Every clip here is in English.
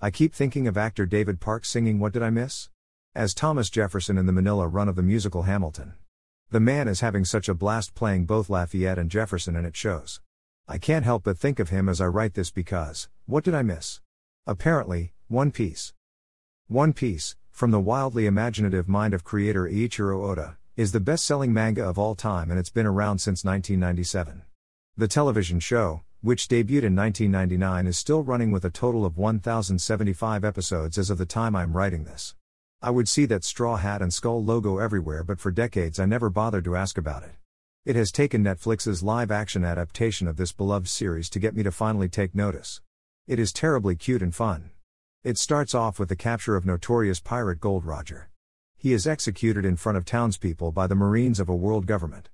I keep thinking of actor David Park singing What Did I Miss? as Thomas Jefferson in the Manila run of the musical Hamilton. The man is having such a blast playing both Lafayette and Jefferson, and it shows. I can't help but think of him as I write this because, what did I miss? Apparently, One Piece. One Piece, from the wildly imaginative mind of creator Eiichiro Oda, is the best selling manga of all time and it's been around since 1997. The television show, which debuted in 1999, is still running with a total of 1,075 episodes as of the time I'm writing this. I would see that straw hat and skull logo everywhere, but for decades I never bothered to ask about it. It has taken Netflix's live action adaptation of this beloved series to get me to finally take notice. It is terribly cute and fun. It starts off with the capture of notorious pirate Gold Roger. He is executed in front of townspeople by the Marines of a world government.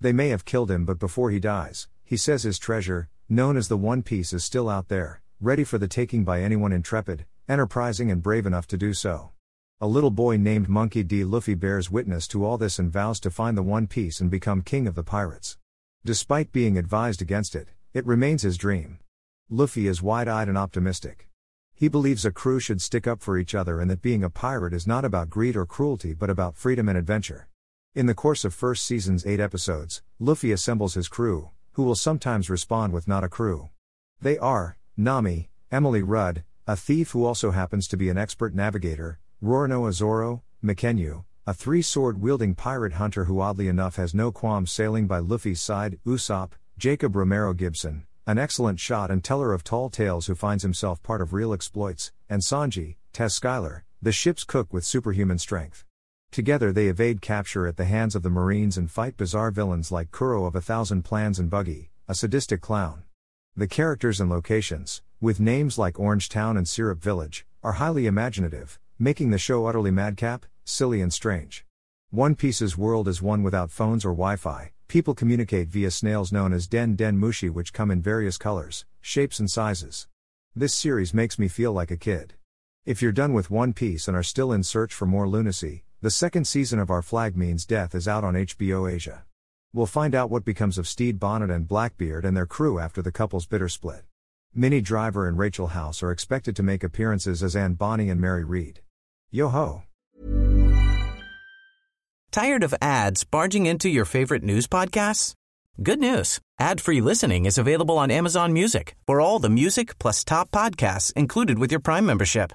They may have killed him, but before he dies, he says his treasure, known as the One Piece, is still out there, ready for the taking by anyone intrepid, enterprising, and brave enough to do so. A little boy named Monkey D. Luffy bears witness to all this and vows to find the One Piece and become king of the pirates. Despite being advised against it, it remains his dream. Luffy is wide eyed and optimistic. He believes a crew should stick up for each other and that being a pirate is not about greed or cruelty but about freedom and adventure. In the course of first season's eight episodes, Luffy assembles his crew, who will sometimes respond with not a crew. They are Nami, Emily Rudd, a thief who also happens to be an expert navigator, Roronoa Zoro, Mackenyu, a three sword wielding pirate hunter who oddly enough has no qualms sailing by Luffy's side, Usopp, Jacob Romero Gibson, an excellent shot and teller of tall tales who finds himself part of real exploits, and Sanji, Taz Skylar, the ship's cook with superhuman strength. Together they evade capture at the hands of the Marines and fight bizarre villains like Kuro of a Thousand Plans and Buggy, a sadistic clown. The characters and locations, with names like Orangetown and Syrup Village, are highly imaginative, making the show utterly madcap, silly, and strange. One Piece's world is one without phones or Wi Fi, people communicate via snails known as Den Den Mushi, which come in various colors, shapes, and sizes. This series makes me feel like a kid. If you're done with One Piece and are still in search for more lunacy, the second season of Our Flag Means Death is out on HBO Asia. We'll find out what becomes of Stede Bonnet and Blackbeard and their crew after the couple's bitter split. Minnie Driver and Rachel House are expected to make appearances as Anne Bonny and Mary Read. Yo ho. Tired of ads barging into your favorite news podcasts? Good news. Ad-free listening is available on Amazon Music for all the music plus top podcasts included with your Prime membership.